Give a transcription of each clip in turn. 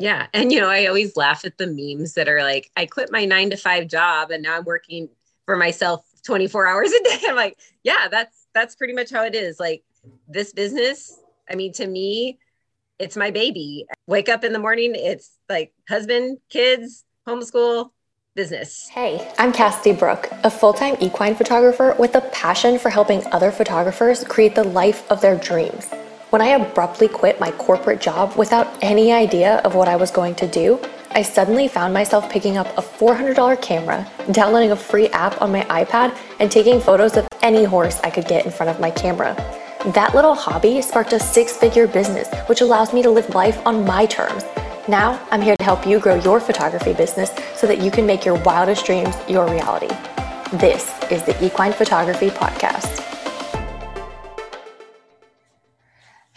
Yeah. And, you know, I always laugh at the memes that are like, I quit my nine to five job and now I'm working for myself 24 hours a day. I'm like, yeah, that's, that's pretty much how it is. Like this business, I mean, to me, it's my baby. Wake up in the morning, it's like husband, kids, homeschool, business. Hey, I'm Cassidy Brooke, a full time equine photographer with a passion for helping other photographers create the life of their dreams. When I abruptly quit my corporate job without any idea of what I was going to do, I suddenly found myself picking up a $400 camera, downloading a free app on my iPad, and taking photos of any horse I could get in front of my camera. That little hobby sparked a six figure business, which allows me to live life on my terms. Now, I'm here to help you grow your photography business so that you can make your wildest dreams your reality. This is the Equine Photography Podcast.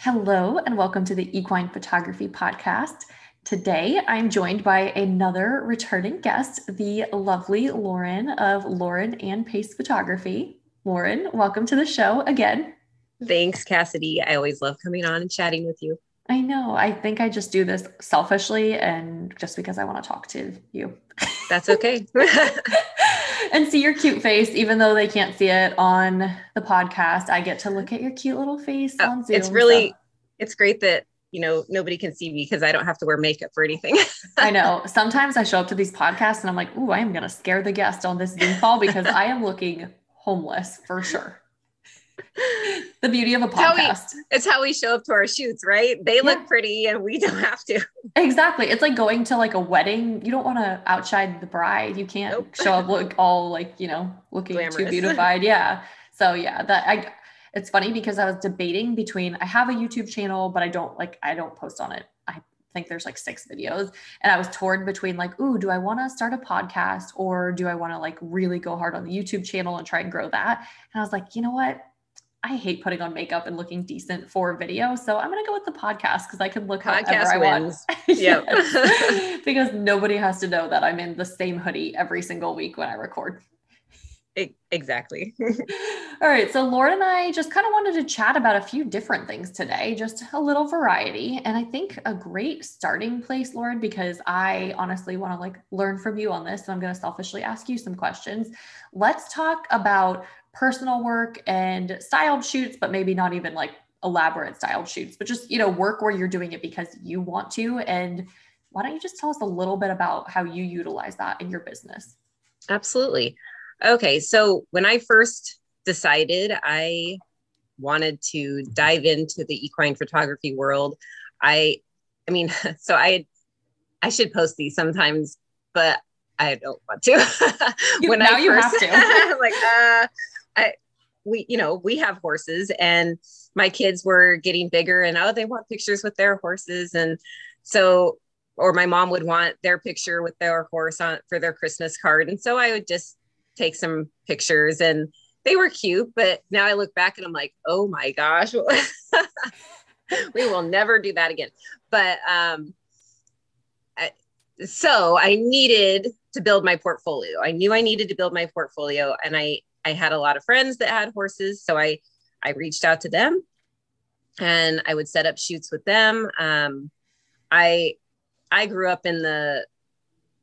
Hello, and welcome to the Equine Photography Podcast. Today, I'm joined by another returning guest, the lovely Lauren of Lauren Ann Pace Photography. Lauren, welcome to the show again. Thanks, Cassidy. I always love coming on and chatting with you. I know. I think I just do this selfishly and just because I want to talk to you. That's okay. and see your cute face, even though they can't see it on the podcast. I get to look at your cute little face oh, on Zoom. It's really, so. it's great that you know nobody can see me because I don't have to wear makeup or anything. I know. Sometimes I show up to these podcasts and I'm like, "Ooh, I am gonna scare the guest on this Zoom call because I am looking homeless for sure." the beauty of a podcast. We, it's how we show up to our shoots, right? They yeah. look pretty and we don't have to. Exactly. It's like going to like a wedding. You don't want to outshine the bride. You can't nope. show up look all like, you know, looking Glamorous. too beautified. Yeah. So yeah, that I it's funny because I was debating between I have a YouTube channel, but I don't like I don't post on it. I think there's like six videos. And I was torn between like, ooh, do I want to start a podcast or do I want to like really go hard on the YouTube channel and try and grow that? And I was like, you know what? I hate putting on makeup and looking decent for video. So I'm going to go with the podcast because I can look podcast however I wins. want. Yeah. because nobody has to know that I'm in the same hoodie every single week when I record. Exactly. All right. So, Lauren and I just kind of wanted to chat about a few different things today, just a little variety. And I think a great starting place, Lauren, because I honestly want to like learn from you on this. So, I'm going to selfishly ask you some questions. Let's talk about personal work and styled shoots, but maybe not even like elaborate styled shoots, but just, you know, work where you're doing it because you want to. And why don't you just tell us a little bit about how you utilize that in your business? Absolutely. Okay. So when I first decided I wanted to dive into the equine photography world, I, I mean, so I, I should post these sometimes, but I don't want to. when now I you first, have to. like, uh, I, we, you know, we have horses and my kids were getting bigger and oh, they want pictures with their horses. And so, or my mom would want their picture with their horse on for their Christmas card. And so I would just take some pictures and they were cute. But now I look back and I'm like, oh my gosh, we will never do that again. But, um, I, so I needed to build my portfolio. I knew I needed to build my portfolio and I I had a lot of friends that had horses, so I I reached out to them and I would set up shoots with them. Um, I I grew up in the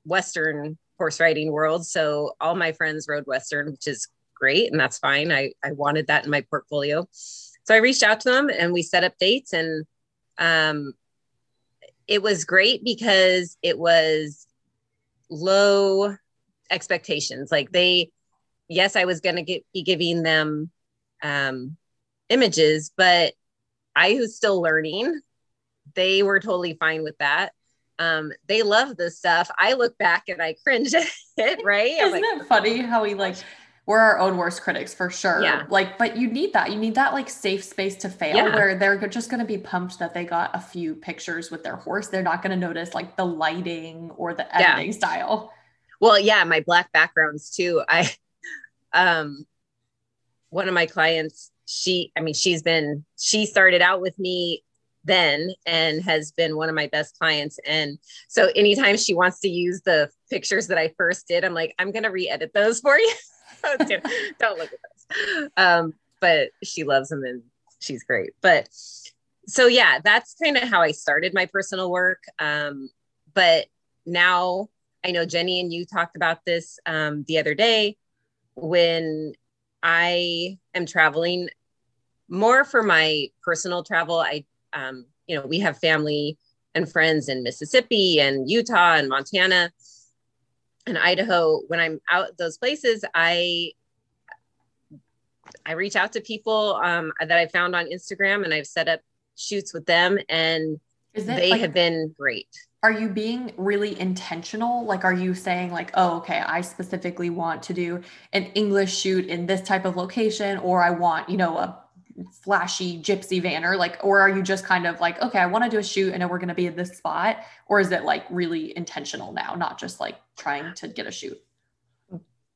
Western horse riding world, so all my friends rode Western, which is great, and that's fine. I I wanted that in my portfolio, so I reached out to them and we set up dates, and um, it was great because it was low expectations. Like they yes, I was going to be giving them um, images, but I was still learning. They were totally fine with that. Um, they love this stuff. I look back and I cringe at it, right? Isn't like, it funny how we like we're our own worst critics for sure. Yeah. Like, but you need that. You need that like safe space to fail yeah. where they're just going to be pumped that they got a few pictures with their horse. They're not going to notice like the lighting or the editing yeah. style. Well, yeah, my black backgrounds too. I um, one of my clients, she, I mean, she's been, she started out with me then and has been one of my best clients. And so anytime she wants to use the pictures that I first did, I'm like, I'm going to re-edit those for you. Don't look at those. Um, but she loves them and she's great. But so yeah, that's kind of how I started my personal work. Um, but now I know Jenny and you talked about this um, the other day when I am traveling more for my personal travel. I, um, you know, we have family and friends in Mississippi and Utah and Montana and Idaho. When I'm out those places, I I reach out to people um, that I found on Instagram and I've set up shoots with them and they like, have been great. Are you being really intentional? Like, are you saying like, oh, okay, I specifically want to do an English shoot in this type of location, or I want, you know, a flashy gypsy vanner like or are you just kind of like okay i want to do a shoot and we're going to be in this spot or is it like really intentional now not just like trying to get a shoot?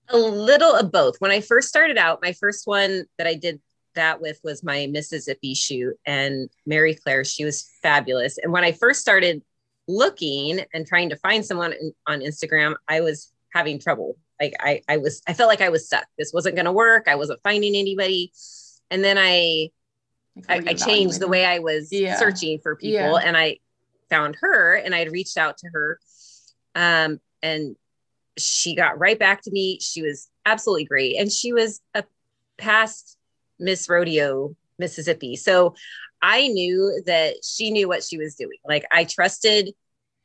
A little of both. When i first started out my first one that i did that with was my mississippi shoot and mary claire she was fabulous. And when i first started looking and trying to find someone on instagram i was having trouble. Like I, I was i felt like i was stuck. This wasn't going to work. I wasn't finding anybody and then I I, I, changed the way I was yeah. searching for people yeah. and I found her and I had reached out to her. Um, and she got right back to me. She was absolutely great. And she was a past Miss Rodeo, Mississippi. So I knew that she knew what she was doing. Like I trusted,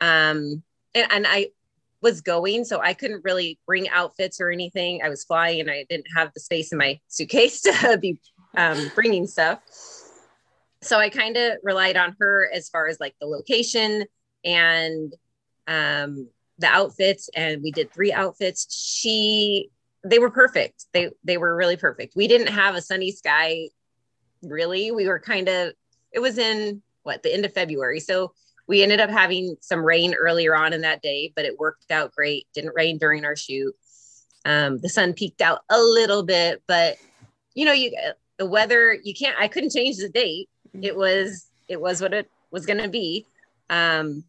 um, and, and I was going, so I couldn't really bring outfits or anything. I was flying and I didn't have the space in my suitcase to be um, bringing stuff. So I kind of relied on her as far as like the location and um, the outfits, and we did three outfits. She, they were perfect. They they were really perfect. We didn't have a sunny sky, really. We were kind of. It was in what the end of February, so we ended up having some rain earlier on in that day, but it worked out great. Didn't rain during our shoot. Um, the sun peaked out a little bit, but you know, you the weather you can't i couldn't change the date mm-hmm. it was it was what it was going to be um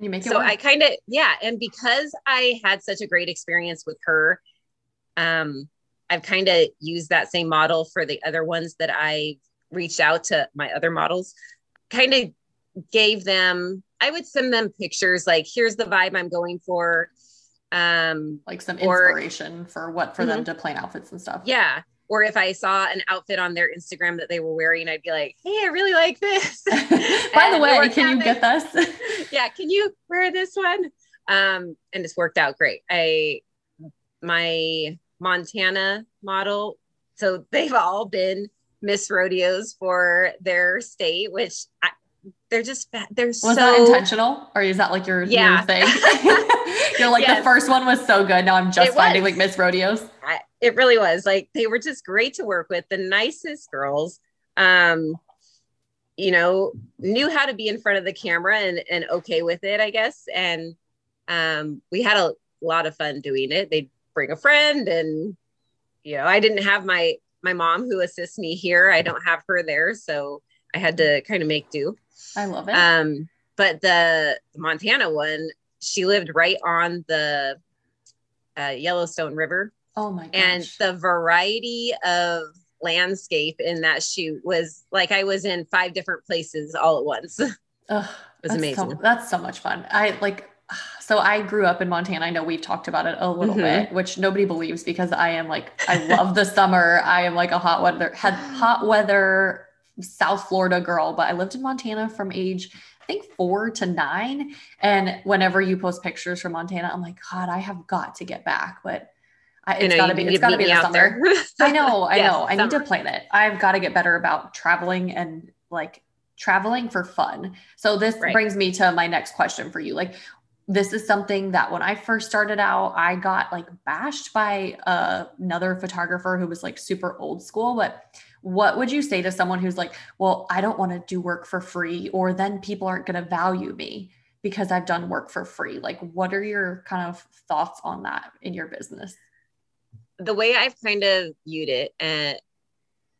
you make it so work. i kind of yeah and because i had such a great experience with her um i've kind of used that same model for the other ones that i reached out to my other models kind of gave them i would send them pictures like here's the vibe i'm going for um like some inspiration or, for what for mm-hmm. them to plan outfits and stuff yeah or if I saw an outfit on their Instagram that they were wearing, I'd be like, "Hey, I really like this." By the way, can you get this? yeah, can you wear this one? Um, and it's worked out great. I my Montana model, so they've all been Miss Rodeos for their state, which I, they're just they're was so that intentional or is that like your, yeah. your thing? You're like yes. the first one was so good now i'm just finding like miss rodeos. I, it really was like they were just great to work with the nicest girls um you know knew how to be in front of the camera and and okay with it i guess and um we had a lot of fun doing it. They'd bring a friend and you know i didn't have my my mom who assists me here. I don't have her there so i had to kind of make do i love it um but the montana one she lived right on the uh, yellowstone river Oh my gosh. And the variety of landscape in that shoot was like I was in five different places all at once. Ugh, it was amazing. So, that's so much fun. I like so I grew up in Montana. I know we've talked about it a little mm-hmm. bit, which nobody believes because I am like I love the summer. I am like a hot weather had hot weather South Florida girl, but I lived in Montana from age I think four to nine. And whenever you post pictures from Montana, I'm like, God, I have got to get back. But I, it's know, gotta be, it's gotta be the summer. I know, I yes, know. I summer. need to plan it. I've got to get better about traveling and like traveling for fun. So this right. brings me to my next question for you. Like, this is something that when I first started out, I got like bashed by uh, another photographer who was like super old school. But what would you say to someone who's like, well, I don't want to do work for free, or then people aren't going to value me because I've done work for free? Like, what are your kind of thoughts on that in your business? the way I've kind of viewed it uh,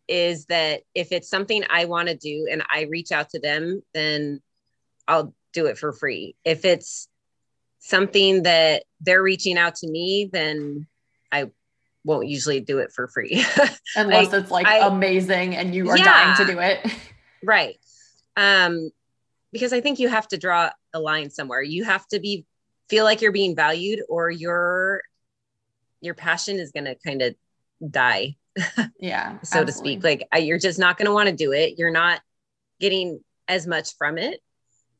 is that if it's something I want to do and I reach out to them, then I'll do it for free. If it's something that they're reaching out to me, then I won't usually do it for free. Unless it's like I, amazing and you are yeah, dying to do it. right. Um, because I think you have to draw a line somewhere. You have to be feel like you're being valued or your your passion is going to kind of die. Yeah. so absolutely. to speak. Like you're just not going to want to do it. You're not getting as much from it.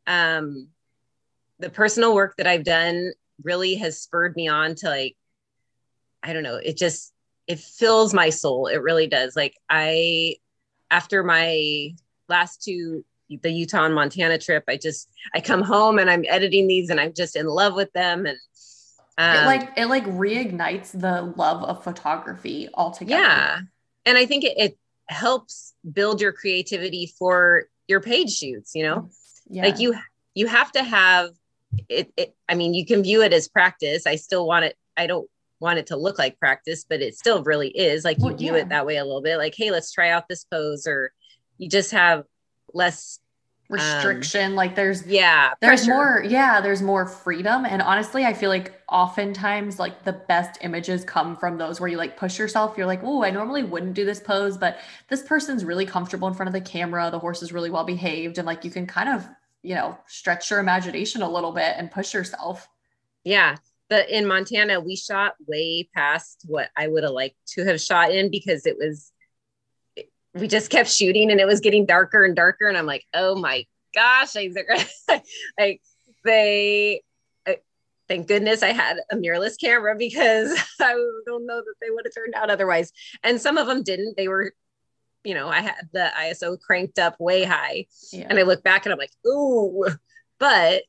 Um the personal work that I've done really has spurred me on to like I don't know, it just it fills my soul. It really does. Like I after my last two the Utah and Montana trip, I just I come home and I'm editing these and I'm just in love with them and um, it like it like reignites the love of photography altogether. Yeah. And I think it, it helps build your creativity for your page shoots, you know? Yeah. Like you you have to have it, it I mean, you can view it as practice. I still want it, I don't want it to look like practice, but it still really is. Like you well, yeah. it that way a little bit, like, hey, let's try out this pose, or you just have less restriction um, like there's yeah there's pressure. more yeah there's more freedom and honestly i feel like oftentimes like the best images come from those where you like push yourself you're like oh i normally wouldn't do this pose but this person's really comfortable in front of the camera the horse is really well behaved and like you can kind of you know stretch your imagination a little bit and push yourself yeah but in montana we shot way past what i would have liked to have shot in because it was we just kept shooting and it was getting darker and darker. And I'm like, oh my gosh, I like they, thank goodness I had a mirrorless camera because I don't know that they would have turned out otherwise. And some of them didn't. They were, you know, I had the ISO cranked up way high. Yeah. And I look back and I'm like, ooh, but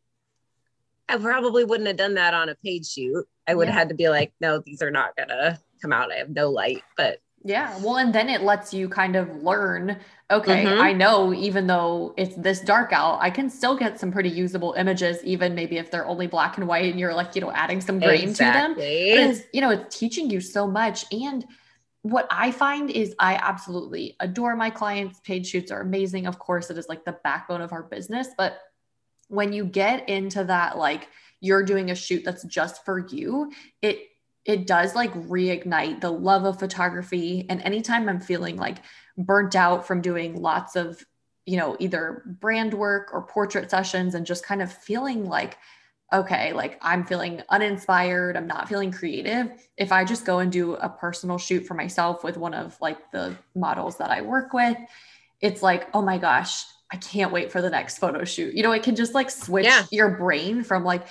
I probably wouldn't have done that on a paid shoot. I would yeah. have had to be like, no, these are not gonna come out. I have no light. But yeah. Well, and then it lets you kind of learn okay, mm-hmm. I know even though it's this dark out, I can still get some pretty usable images, even maybe if they're only black and white and you're like, you know, adding some grain exactly. to them. But it's, you know, it's teaching you so much. And what I find is I absolutely adore my clients. Page shoots are amazing. Of course, it is like the backbone of our business. But when you get into that, like, you're doing a shoot that's just for you, it it does like reignite the love of photography. And anytime I'm feeling like burnt out from doing lots of, you know, either brand work or portrait sessions and just kind of feeling like, okay, like I'm feeling uninspired, I'm not feeling creative. If I just go and do a personal shoot for myself with one of like the models that I work with, it's like, oh my gosh, I can't wait for the next photo shoot. You know, it can just like switch yeah. your brain from like,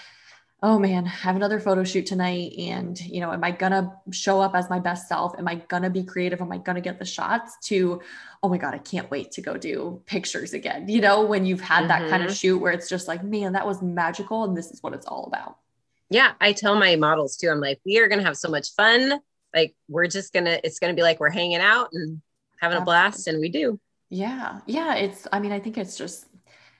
oh man, I have another photo shoot tonight. And, you know, am I gonna show up as my best self? Am I gonna be creative? Am I gonna get the shots to, oh my God, I can't wait to go do pictures again? You know, when you've had mm-hmm. that kind of mm-hmm. shoot where it's just like, man, that was magical. And this is what it's all about. Yeah. I tell my models too, I'm like, we are gonna have so much fun. Like, we're just gonna, it's gonna be like we're hanging out and having Absolutely. a blast. And we do. Yeah. Yeah. It's, I mean, I think it's just,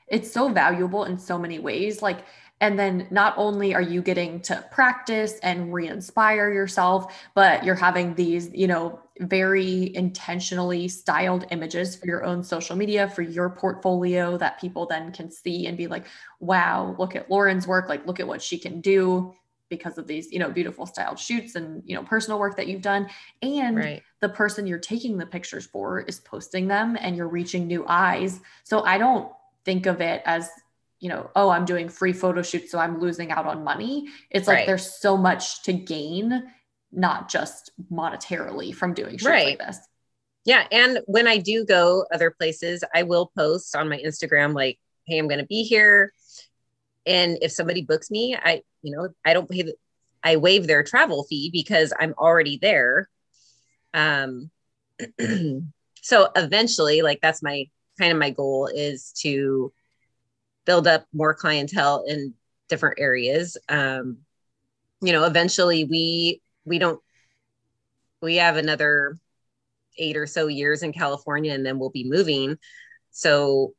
it's so valuable in so many ways. Like, and then not only are you getting to practice and re inspire yourself, but you're having these, you know, very intentionally styled images for your own social media, for your portfolio that people then can see and be like, wow, look at Lauren's work. Like, look at what she can do because of these you know beautiful styled shoots and you know personal work that you've done and right. the person you're taking the pictures for is posting them and you're reaching new eyes so i don't think of it as you know, oh, I'm doing free photo shoots, so I'm losing out on money. It's like there's so much to gain, not just monetarily from doing shoots right. like this. Yeah. And when I do go other places, I will post on my Instagram, like, hey, I'm going to be here. And if somebody books me, I, you know, I don't pay the, I waive their travel fee because I'm already there. Um, so eventually, like, that's my kind of my goal is to build up more clientele in different areas. Um, you know, eventually we we don't we have another eight or so years in California and then we'll be moving. So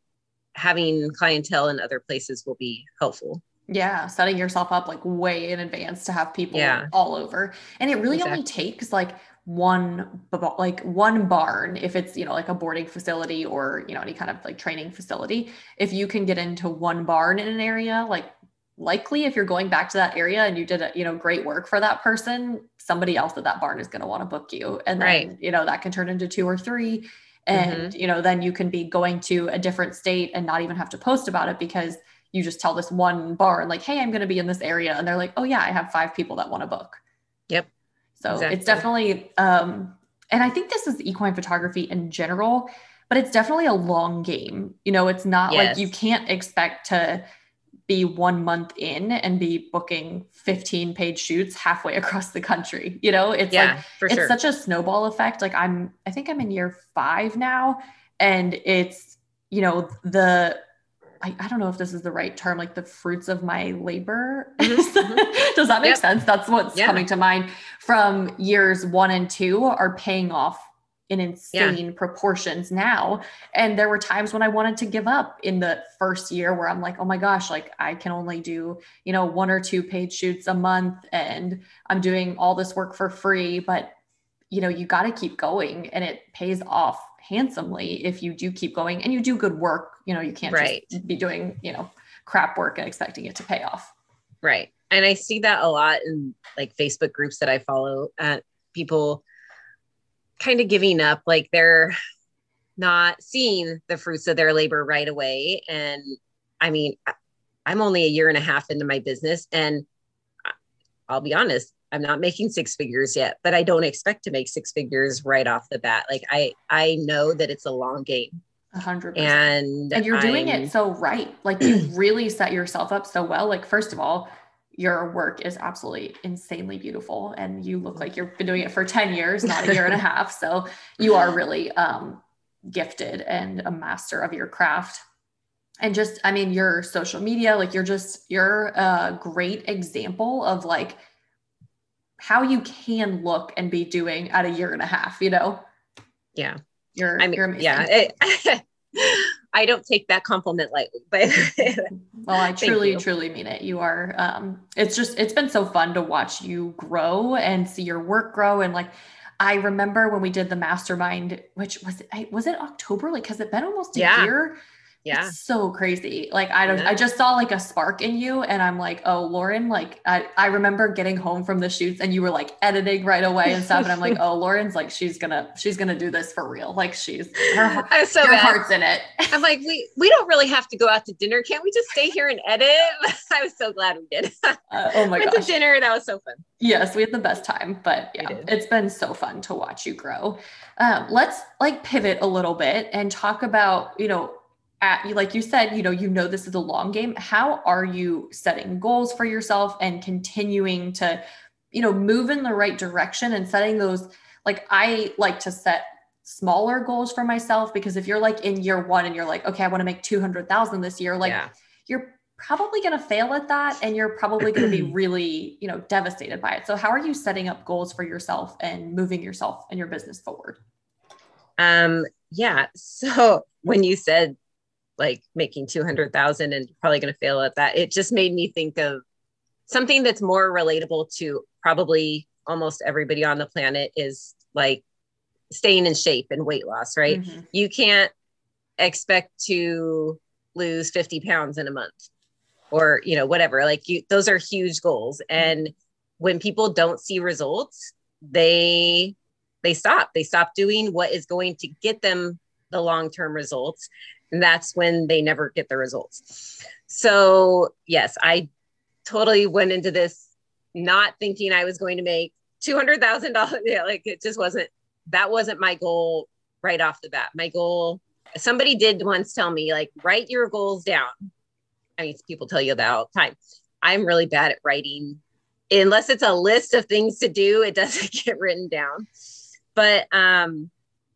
having clientele in other places will be helpful. Yeah, setting yourself up like way in advance to have people yeah. all over. And it really exactly. only takes like one like one barn if it's you know like a boarding facility or you know any kind of like training facility if you can get into one barn in an area like likely if you're going back to that area and you did a, you know great work for that person somebody else at that barn is going to want to book you and then right. you know that can turn into two or three. And mm-hmm. you know then you can be going to a different state and not even have to post about it because you just tell this one bar and like, hey, I'm going to be in this area, and they're like, oh yeah, I have five people that want to book. Yep. So exactly. it's definitely, um, and I think this is equine photography in general, but it's definitely a long game. You know, it's not yes. like you can't expect to be one month in and be booking 15 page shoots halfway across the country. You know, it's yeah, like it's sure. such a snowball effect. Like I'm I think I'm in year 5 now and it's you know the I, I don't know if this is the right term, like the fruits of my labor. Mm-hmm. Does that make yep. sense? That's what's yeah. coming to mind from years one and two are paying off in insane yeah. proportions now. And there were times when I wanted to give up in the first year where I'm like, oh my gosh, like I can only do, you know, one or two page shoots a month and I'm doing all this work for free. But, you know, you got to keep going and it pays off handsomely if you do keep going and you do good work. You know, you can't right. just be doing, you know, crap work and expecting it to pay off. Right. And I see that a lot in like Facebook groups that I follow. Uh, people kind of giving up, like they're not seeing the fruits of their labor right away. And I mean, I'm only a year and a half into my business, and I'll be honest, I'm not making six figures yet, but I don't expect to make six figures right off the bat. Like I, I know that it's a long game. A hundred and and you're doing I'm, it so right. Like you really set yourself up so well. Like first of all, your work is absolutely insanely beautiful and you look like you've been doing it for 10 years not a year and a half. So you are really um, gifted and a master of your craft. And just i mean your social media like you're just you're a great example of like how you can look and be doing at a year and a half you know? Yeah. You're i mean you're yeah it, I don't take that compliment lightly, but well, I truly, truly mean it. You are, um, it's just, it's been so fun to watch you grow and see your work grow. And like, I remember when we did the mastermind, which was, was it October? Like, has it been almost a yeah. year? Yeah. It's so crazy. Like i don't yeah. i just saw like a spark in you and i'm like oh lauren like I, I remember getting home from the shoots and you were like editing right away and stuff and i'm like oh lauren's like she's gonna she's gonna do this for real. Like she's her, I'm so her heart's in it. I'm like we we don't really have to go out to dinner. Can't we just stay here and edit? I was so glad we did. Uh, oh my god to dinner that was so fun. Yes we had the best time but yeah it's been so fun to watch you grow. Um, let's like pivot a little bit and talk about you know at you like you said you know you know this is a long game. How are you setting goals for yourself and continuing to you know move in the right direction and setting those like i like to set smaller goals for myself because if you're like in year one and you're like okay i want to make 200000 this year like yeah. you're probably going to fail at that and you're probably going to be really you know devastated by it. So how are you setting up goals for yourself and moving yourself and your business forward? Um yeah. So when you said like making 200,000 and probably going to fail at that. It just made me think of something that's more relatable to probably almost everybody on the planet is like staying in shape and weight loss, right? Mm-hmm. You can't expect to lose 50 pounds in a month or, you know, whatever. Like you, those are huge goals. Mm-hmm. And when people don't see results, they, they stop, they stop doing what is going to get them the long-term results and that's when they never get the results. So, yes, I totally went into this not thinking I was going to make $200,000. Yeah, like it just wasn't, that wasn't my goal right off the bat. My goal, somebody did once tell me, like, write your goals down. I mean, people tell you that all the time. I'm really bad at writing. Unless it's a list of things to do, it doesn't get written down. But um,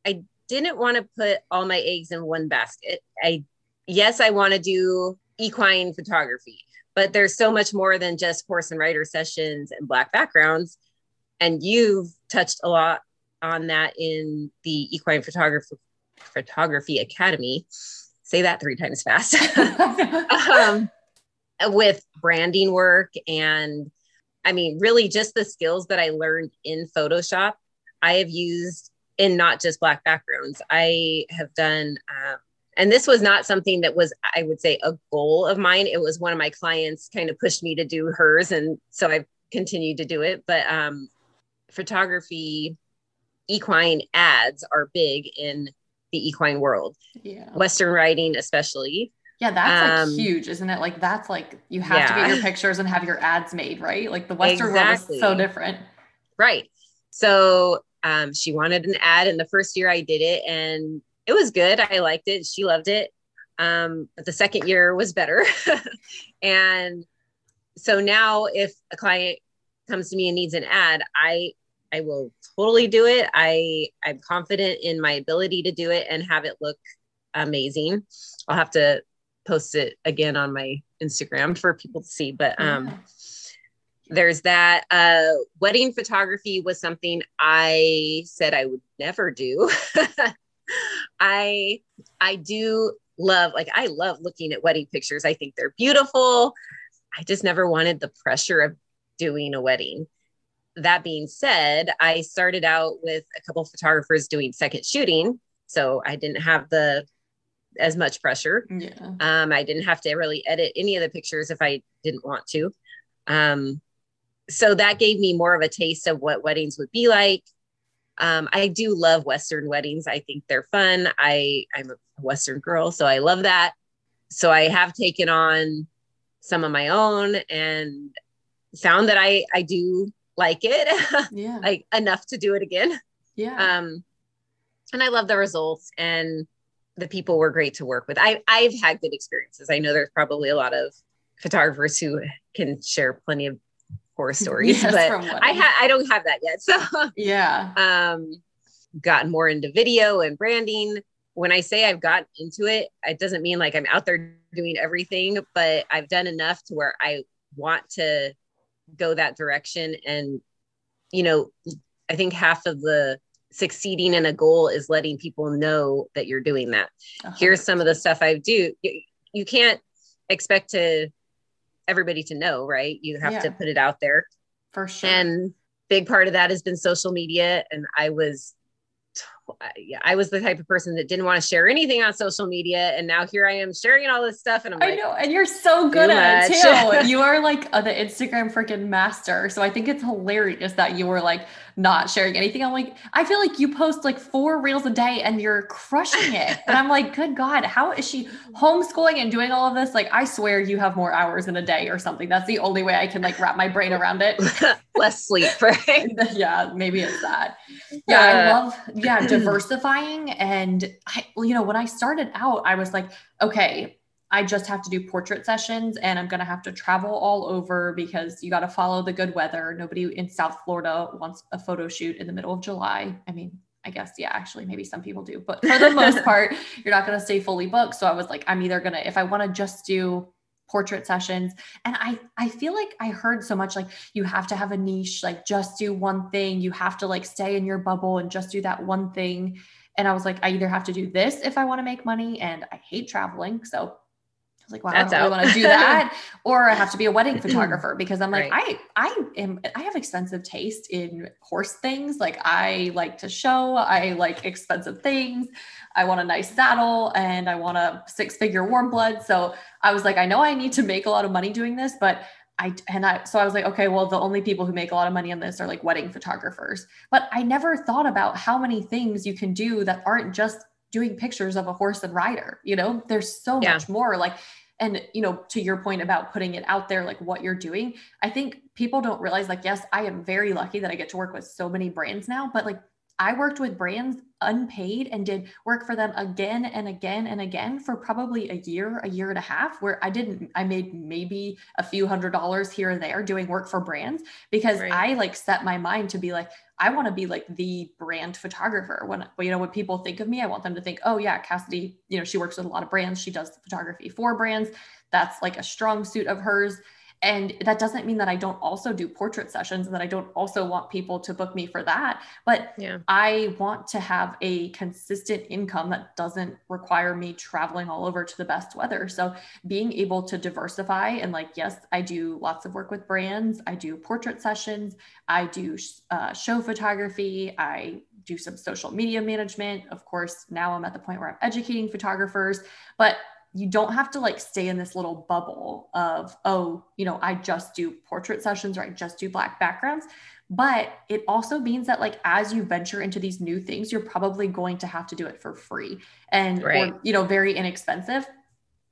I didn't want to put all my eggs in one basket. I, yes, I want to do equine photography, but there's so much more than just horse and rider sessions and black backgrounds. And you've touched a lot on that in the Equine Photography Photography Academy. Say that three times fast. um, with branding work and I mean, really just the skills that I learned in Photoshop, I have used in not just black backgrounds. I have done, um, and this was not something that was, I would say, a goal of mine. It was one of my clients kind of pushed me to do hers, and so I've continued to do it. But um, photography, equine ads are big in the equine world. Yeah. Western riding, especially. Yeah, that's um, like huge, isn't it? Like that's like you have yeah. to get your pictures and have your ads made, right? Like the Western exactly. world is so different. Right. So um, she wanted an ad, and the first year I did it, and it was good. I liked it. She loved it. Um, but the second year was better. and so now, if a client comes to me and needs an ad, I I will totally do it. I I'm confident in my ability to do it and have it look amazing. I'll have to post it again on my Instagram for people to see, but um there's that uh wedding photography was something I said I would never do. I I do love like I love looking at wedding pictures. I think they're beautiful. I just never wanted the pressure of doing a wedding that being said, I started out with a couple photographers doing second shooting. So I didn't have the as much pressure. Yeah. Um, I didn't have to really edit any of the pictures if I didn't want to. Um, so that gave me more of a taste of what weddings would be like. Um, I do love Western weddings. I think they're fun. I I'm a Western girl, so I love that. So I have taken on some of my own and found that I I do like it. Yeah. like enough to do it again. Yeah. Um, and I love the results and the people were great to work with. I I've had good experiences. I know there's probably a lot of photographers who can share plenty of horror stories, yes, but I ha- I don't have that yet. So yeah. Um, gotten more into video and branding. When I say I've gotten into it, it doesn't mean like I'm out there doing everything, but I've done enough to where I want to go that direction and you know i think half of the succeeding in a goal is letting people know that you're doing that 100%. here's some of the stuff i do you, you can't expect to everybody to know right you have yeah. to put it out there for sure and big part of that has been social media and i was yeah, I was the type of person that didn't want to share anything on social media, and now here I am sharing all this stuff, and I'm like, I know, and you're so good at much. it too. you are like uh, the Instagram freaking master. So I think it's hilarious that you were like not sharing anything. I'm like, I feel like you post like four reels a day, and you're crushing it. and I'm like, good God, how is she homeschooling and doing all of this? Like, I swear you have more hours in a day or something. That's the only way I can like wrap my brain around it. Less sleep, right? yeah, maybe it's that. Yeah, I love yeah diversifying. And I, you know, when I started out, I was like, okay, I just have to do portrait sessions and I'm going to have to travel all over because you got to follow the good weather. Nobody in South Florida wants a photo shoot in the middle of July. I mean, I guess, yeah, actually, maybe some people do, but for the most part, you're not going to stay fully booked. So I was like, I'm either going to, if I want to just do portrait sessions and i i feel like i heard so much like you have to have a niche like just do one thing you have to like stay in your bubble and just do that one thing and i was like i either have to do this if i want to make money and i hate traveling so like, well, That's I don't really want to do that. or I have to be a wedding photographer because I'm like, right. I I am I have expensive taste in horse things. Like I like to show, I like expensive things. I want a nice saddle and I want a six-figure warm blood. So I was like, I know I need to make a lot of money doing this, but I and I so I was like, okay, well, the only people who make a lot of money on this are like wedding photographers. But I never thought about how many things you can do that aren't just doing pictures of a horse and rider. You know, there's so yeah. much more. Like and you know to your point about putting it out there like what you're doing i think people don't realize like yes i am very lucky that i get to work with so many brands now but like I worked with brands unpaid and did work for them again and again and again for probably a year, a year and a half, where I didn't, I made maybe a few hundred dollars here or there doing work for brands because right. I like set my mind to be like, I want to be like the brand photographer. When, you know, when people think of me, I want them to think, oh, yeah, Cassidy, you know, she works with a lot of brands. She does photography for brands. That's like a strong suit of hers and that doesn't mean that I don't also do portrait sessions and that I don't also want people to book me for that. But yeah. I want to have a consistent income that doesn't require me traveling all over to the best weather. So being able to diversify and like, yes, I do lots of work with brands. I do portrait sessions. I do uh, show photography. I do some social media management. Of course, now I'm at the point where I'm educating photographers, but you don't have to like stay in this little bubble of oh you know i just do portrait sessions or i just do black backgrounds but it also means that like as you venture into these new things you're probably going to have to do it for free and right. or you know very inexpensive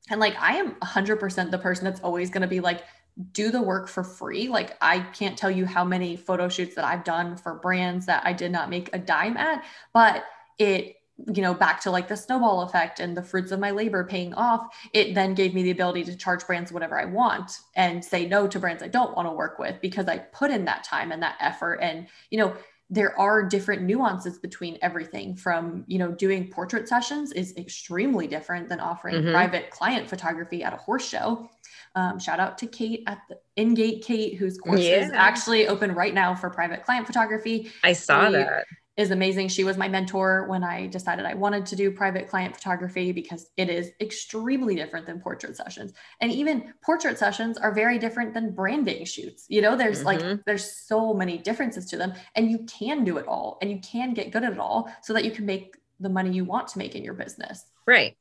And like, I am 100% the person that's always going to be like, do the work for free. Like, I can't tell you how many photo shoots that I've done for brands that I did not make a dime at, but it you know, back to like the snowball effect and the fruits of my labor paying off, it then gave me the ability to charge brands whatever I want and say no to brands I don't want to work with because I put in that time and that effort. And, you know, there are different nuances between everything from, you know, doing portrait sessions is extremely different than offering mm-hmm. private client photography at a horse show. Um, shout out to Kate at the Ingate Kate, whose course yeah. is actually open right now for private client photography. I saw we, that is amazing. She was my mentor when I decided I wanted to do private client photography because it is extremely different than portrait sessions. And even portrait sessions are very different than branding shoots. You know, there's mm-hmm. like there's so many differences to them and you can do it all and you can get good at it all so that you can make the money you want to make in your business. Right.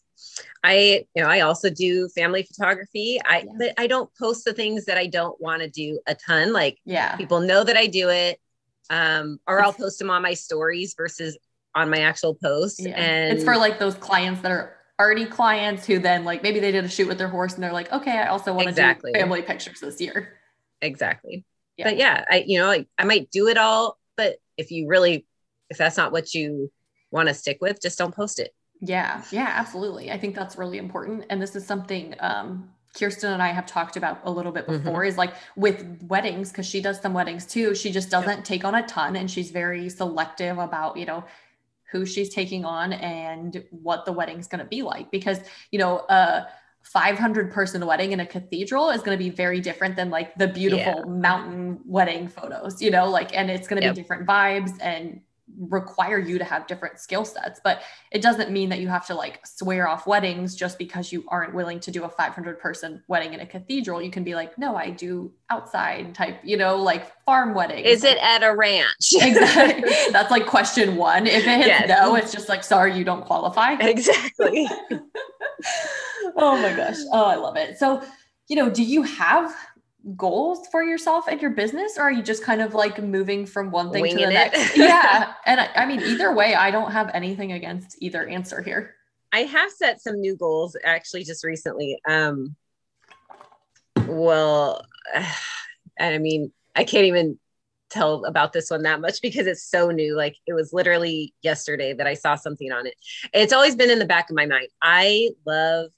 I, you know, I also do family photography. I, yeah. but I don't post the things that I don't want to do a ton. Like, yeah, people know that I do it um, or I'll post them on my stories versus on my actual post. Yeah. And it's for like those clients that are already clients who then like maybe they did a shoot with their horse and they're like, okay, I also want exactly. to do family pictures this year. Exactly. Yeah. But yeah, I you know, like I might do it all, but if you really if that's not what you want to stick with, just don't post it. Yeah, yeah, absolutely. I think that's really important. And this is something um, Kirsten and I have talked about a little bit mm-hmm. before mm-hmm. is like with weddings, because she does some weddings too. She just doesn't yep. take on a ton and she's very selective about, you know, who she's taking on and what the wedding's going to be like. Because, you know, a 500 person wedding in a cathedral is going to be very different than like the beautiful yeah. mountain wedding photos, you know, like, and it's going to yep. be different vibes and require you to have different skill sets but it doesn't mean that you have to like swear off weddings just because you aren't willing to do a 500 person wedding in a cathedral. You can be like no i do outside type you know like farm wedding is it at a ranch? Exactly. That's like question one. If it hits yes. no it's just like sorry you don't qualify. Exactly. Oh my gosh. Oh i love it. So you know do you have goals for yourself and your business or are you just kind of like moving from one thing Winging to the next? Yeah and I, I, mean either way i don't have anything against either answer here. I have set some new goals actually just recently. Um well and i mean i can't even tell about this one that much because it's so new. Like it was literally yesterday that i saw something on it. It's always been in the back of my mind. I love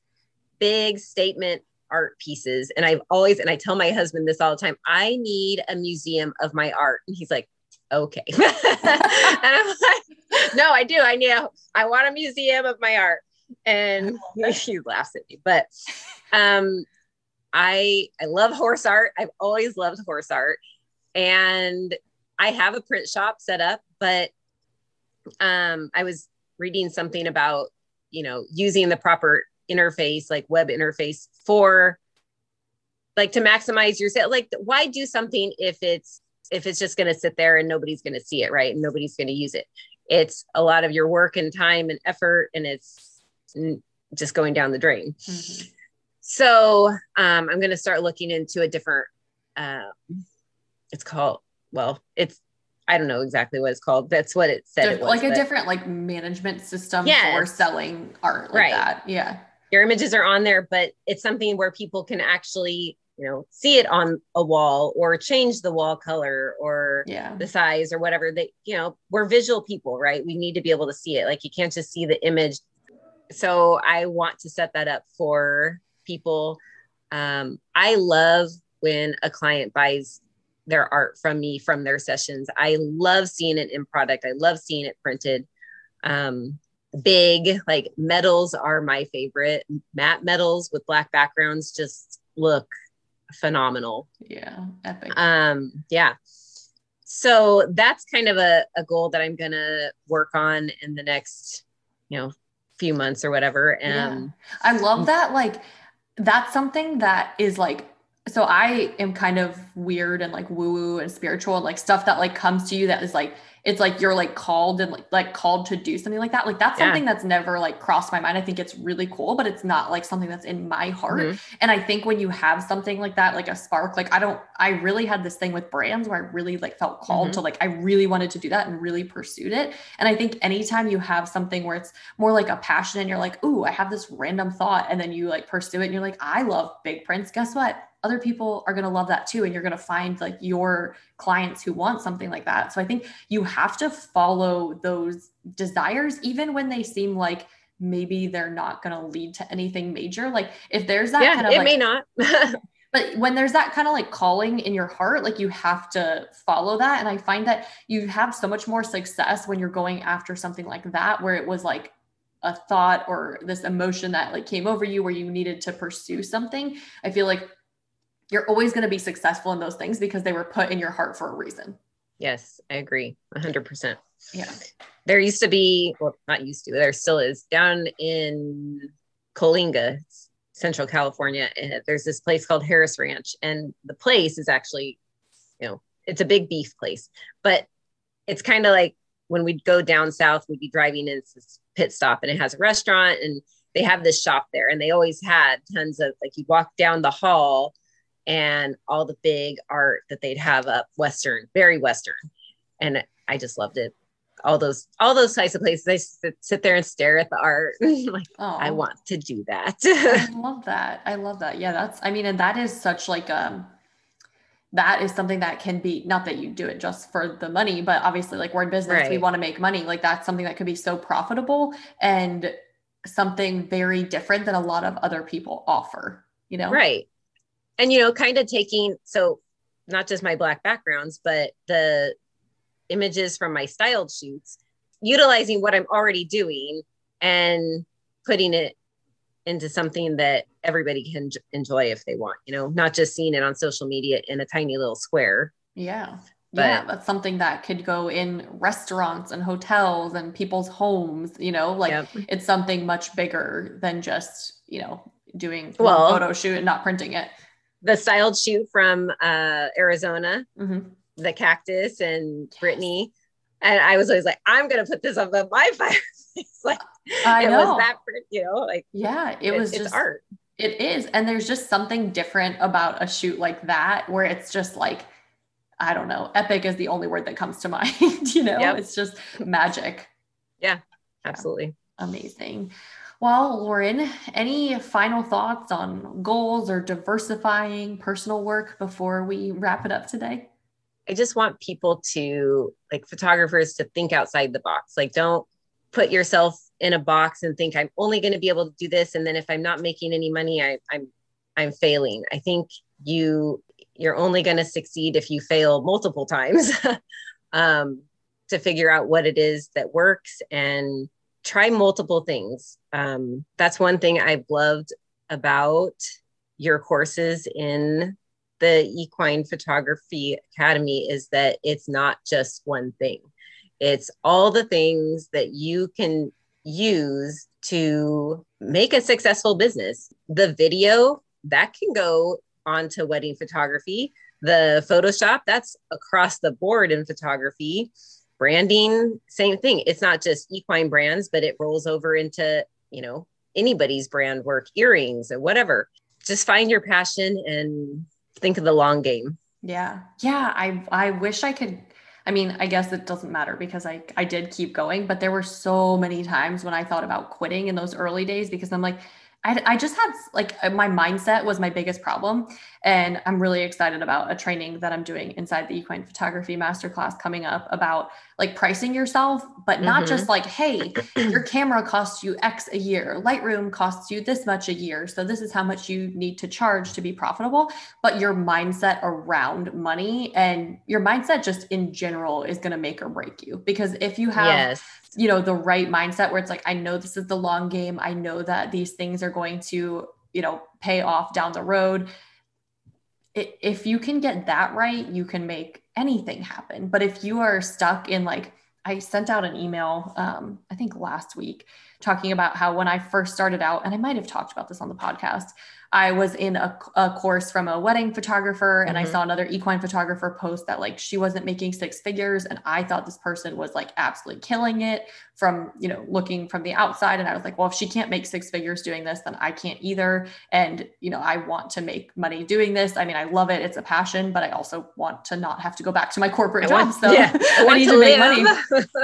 big statement art pieces. And I've always, and I tell my husband this all the time I need a museum of my art. And he's like, okay. and I'm like, no, I do. I need, a, I want a museum of my art. And he laughs at me, but, um, I, I love horse art. I've always loved horse art and I have a print shop set up, but, um, I was reading something about, you know, using the proper interface, like web interface for like to maximize your sale. Like why do something if it's if it's just going to sit there and nobody's going to see it, right? And nobody's going to use it. It's a lot of your work and time and effort and it's just going down the drain. Mm-hmm. So um, I'm going to start looking into a different, uh, it's called, well, it's I don't know exactly what it's called. That's what it said. It was, like a different like management system yes. for selling art like right. that. Yeah your images are on there, but it's something where people can actually, you know, see it on a wall or change the wall color or yeah. the size or whatever. They, you know, we're visual people, right? We need to be able to see it. Like you can't just see the image. So I want to set that up for people. Um, I love when a client buys their art from me from their sessions. I love seeing it in product. I love seeing it printed. Um, big like metals are my favorite. Matte metals with black backgrounds just look phenomenal. Yeah epic. Um yeah. So that's kind of a, a goal that i'm gonna work on in the next you know few months or whatever. Um yeah. i love that like that's something that is like so I am kind of weird and like woo woo and spiritual and like stuff that like comes to you that is like it's like you're like called and like like called to do something like that. Like that's yeah. something that's never like crossed my mind. I think it's really cool, but it's not like something that's in my heart. Mm-hmm. And I think when you have something like that, like a spark, like I don't, I really had this thing with brands where I really like felt called mm-hmm. to like I really wanted to do that and really pursued it. And I think anytime you have something where it's more like a passion and you're like, ooh, I have this random thought, and then you like pursue it and you're like, I love big prints. Guess what? Other people are going to love that too and you're going to find like your clients who want something like that. So i think you have to follow those desires even when they seem like maybe they're not going to lead to anything major. Like if there's that yeah, kind of it like, may not. But when there's that kind of like calling in your heart like you have to follow that and i find that you have so much more success when you're going after something like that where it was like a thought or this emotion that like came over you where you needed to pursue something. I feel like you're always going to be successful in those things because they were put in your heart for a reason. Yes, I agree 100%. Yeah. There used to be, well, not used to, there still is down in Coalinga, Central California. Eh, there's this place called Harris Ranch, and the place is actually, you know, it's a big beef place, but it's kind of like when we'd go down south, we'd be driving in this pit stop, and it has a restaurant, and they have this shop there, and they always had tons of like you walk down the hall and all the big art that they'd have up western very western. And i just loved it. All those all those types of places. I sit, sit there and stare at the art. Like oh, i want to do that. I love that. I love that. Yeah that's i mean and that is such like um that is something that can be not that you do it just for the money but obviously like we're in business. Right. we want to make money. Like that's something that could be so profitable and something very different than a lot of other people offer you know? Right and you know kind of taking so not just my black backgrounds but the images from my styled shoots utilizing what i'm already doing and putting it into something that everybody can enjoy if they want you know not just seeing it on social media in a tiny little square. Yeah. But, yeah that's something that could go in restaurants and hotels and people's homes you know like yep. it's something much bigger than just you know doing well, photo shoot and not printing it the styled shoot from uh, Arizona, mm-hmm. the cactus and. Brittany. And I was always like, I'm gonna put this up on my fireplace. like I it know. was that you know, like yeah, it, it was it's just art. It is. And there's just something different about a shoot like that where it's just like, I don't know, epic is the only word that comes to mind, you know, yep. it's just magic. Yeah, absolutely. Yeah. Amazing. Well, Lauren, any final thoughts on goals or diversifying personal work before we wrap it up today? I just want people to, like photographers, to think outside the box. Like, don't put yourself in a box and think I'm only going to be able to do this, and then if I'm not making any money, I, I'm I'm failing. I think you you're only going to succeed if you fail multiple times um, to figure out what it is that works and try multiple things. Um, that's one thing I've loved about your courses in the Equine Photography Academy is that it's not just one thing. It's all the things that you can use to make a successful business. The video that can go onto wedding photography, the Photoshop that's across the board in photography branding same thing it's not just equine brands but it rolls over into you know anybody's brand work earrings or whatever. Just find your passion and think of the long game. Yeah. Yeah. I i wish i could i mean i guess it doesn't matter because i i did keep going but there were so many times when i thought about quitting in those early days because i'm like I, I just had like uh, my mindset was my biggest problem. And I'm really excited about a training that I'm doing inside the equine photography masterclass coming up about like pricing yourself, but not mm-hmm. just like, hey, your camera costs you X a year, Lightroom costs you this much a year. So this is how much you need to charge to be profitable. But your mindset around money and your mindset just in general is going to make or break you. Because if you have yes you know the right mindset where it's like i know this is the long game. I know that these things are going to you know pay off down the road. If you can get that right you can make anything happen. But if you are stuck in like i sent out an email um, i think last week talking about how when i first started out and i might have talked about this on the podcast I was in a, a course from a wedding photographer and mm-hmm. I saw another equine photographer post that like she wasn't making six figures. And I thought this person was like absolutely killing it from, you know, looking from the outside. And I was like, well, if she can't make six figures doing this, then I can't either. And, you know, I want to make money doing this. I mean, I love it. It's a passion, but I also want to not have to go back to my corporate job. So yeah, I, I need to, to make money.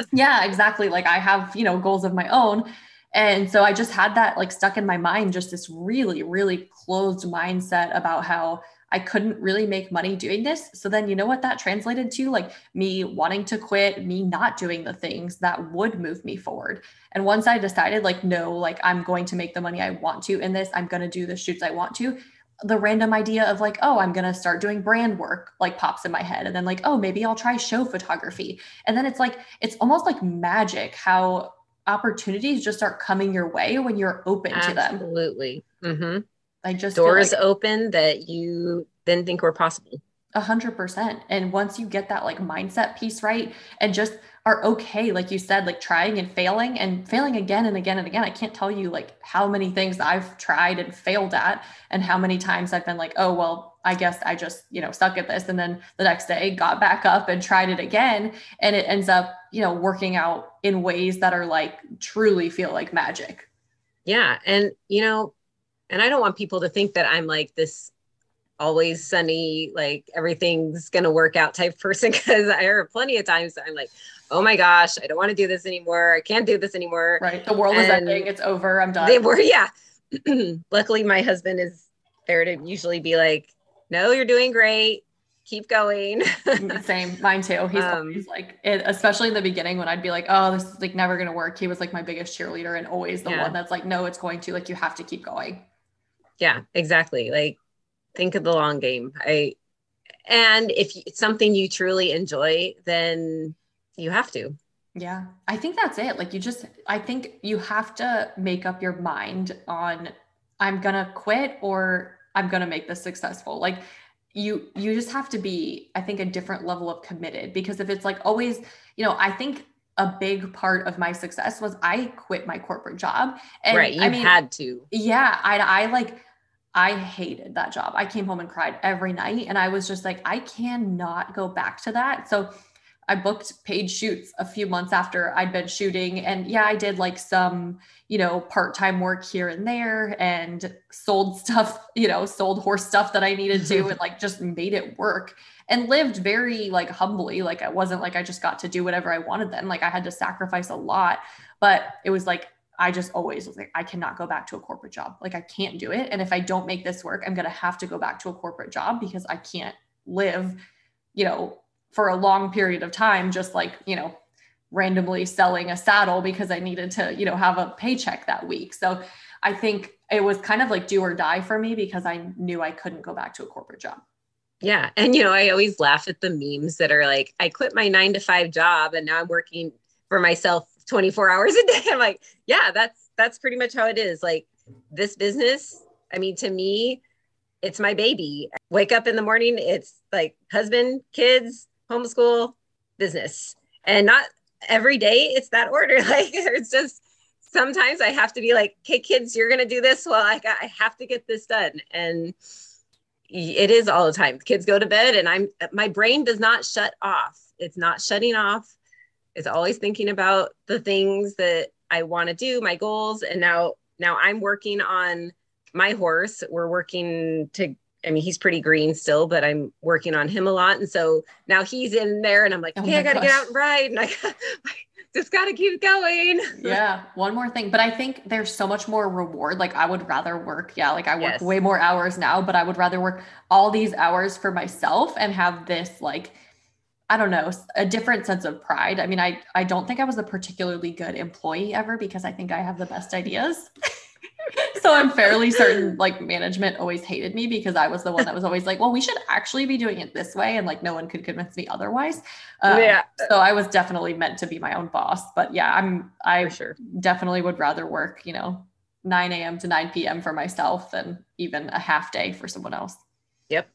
yeah, exactly. Like I have, you know, goals of my own. And so I just had that like stuck in my mind, just this really, really closed mindset about how I couldn't really make money doing this. So then, you know what that translated to? Like me wanting to quit, me not doing the things that would move me forward. And once I decided, like, no, like I'm going to make the money I want to in this, I'm going to do the shoots I want to. The random idea of like, oh, I'm going to start doing brand work like pops in my head. And then, like, oh, maybe I'll try show photography. And then it's like, it's almost like magic how opportunities just start coming your way when you're open Absolutely. to them. Absolutely. Mm-hmm. I just doors like open that you didn't think were possible. A hundred percent. And once you get that like mindset piece right and just are okay, like you said, like trying and failing and failing again and again and again. I can't tell you like how many things I've tried and failed at and how many times I've been like, oh, well, I guess I just, you know, suck at this. And then the next day got back up and tried it again. And it ends up, you know, working out in ways that are like truly feel like magic. Yeah. And, you know, and I don't want people to think that I'm like this always sunny, like everything's going to work out type person. Cause I heard plenty of times I'm like, oh my gosh, I don't want to do this anymore. I can't do this anymore. Right. The world and is ending. It's over. I'm done. They were, yeah. Luckily, my husband is there to usually be like, no, you're doing great. Keep going. Same, mine too. He's um, always like, it, especially in the beginning when I'd be like, oh, this is like never going to work. He was like my biggest cheerleader and always the yeah. one that's like, no, it's going to. Like, you have to keep going. Yeah, exactly. Like, think of the long game. I, and if it's something you truly enjoy, then you have to. Yeah, I think that's it. Like, you just, I think you have to make up your mind on, I'm going to quit or I'm going to make this successful. Like you you just have to be I think a different level of committed because if it's like always, you know, I think a big part of my success was I quit my corporate job. And right, you I mean, had to. Yeah, I I like I hated that job. I came home and cried every night and I was just like I cannot go back to that. So I booked paid shoots a few months after I'd been shooting. And yeah, I did like some, you know, part time work here and there and sold stuff, you know, sold horse stuff that I needed to and like just made it work and lived very like humbly. Like it wasn't like I just got to do whatever I wanted then. Like I had to sacrifice a lot, but it was like, I just always was like, I cannot go back to a corporate job. Like I can't do it. And if I don't make this work, I'm going to have to go back to a corporate job because I can't live, you know, for a long period of time, just like, you know, randomly selling a saddle because I needed to, you know, have a paycheck that week. So I think it was kind of like do or die for me because I knew I couldn't go back to a corporate job. Yeah. And, you know, I always laugh at the memes that are like, I quit my nine to five job and now I'm working for myself 24 hours a day. I'm like, yeah, that's, that's pretty much how it is. Like this business, I mean, to me, it's my baby. Wake up in the morning, it's like husband, kids, homeschool, business. And not every day it's that order. Like it's just sometimes I have to be like, okay, kids, you're gonna do this. Well, I got, I have to get this done. And it is all the time. Kids go to bed and I'm my brain does not shut off. It's not shutting off. It's always thinking about the things that I want to do, my goals. And now now I'm working on my horse. We're working to I mean, he's pretty green still, but I'm working on him a lot. And so now he's in there and I'm like, okay, oh I got to get out and ride. And I just got to keep going. Yeah. One more thing. But I think there's so much more reward. Like I would rather work. Yeah. Like I work yes. way more hours now, but I would rather work all these hours for myself and have this like, I don't know, a different sense of pride. I mean, I I don't think I was a particularly good employee ever because I think I have the best ideas. so I'm fairly certain like management always hated me because I was the one that was always like, well, we should actually be doing it this way. And like no one could convince me otherwise. Um, yeah. So I was definitely meant to be my own boss. But yeah, I'm, I sure. definitely would rather work, you know, 9 a.m. to 9 p.m. for myself than even a half day for someone else. Yep.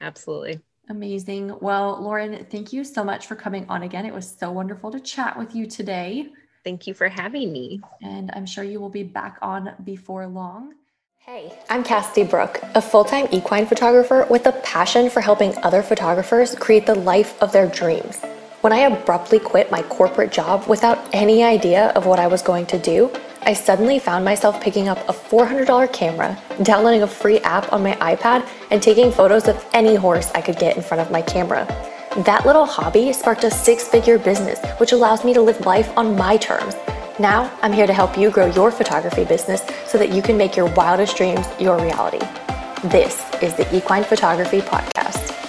Absolutely. Amazing. Well, Lauren, thank you so much for coming on again. It was so wonderful to chat with you today. Thank you for having me. And I'm sure you will be back on before long. Hey, I'm Cassidy Brooke, a full time equine photographer with a passion for helping other photographers create the life of their dreams. When I abruptly quit my corporate job without any idea of what I was going to do, I suddenly found myself picking up a $400 camera, downloading a free app on my iPad, and taking photos of any horse I could get in front of my camera. That little hobby sparked a six figure business, which allows me to live life on my terms now, I'm here to help you grow your photography business so that you can make your wildest dreams your reality. This is the Equine Photography Podcast.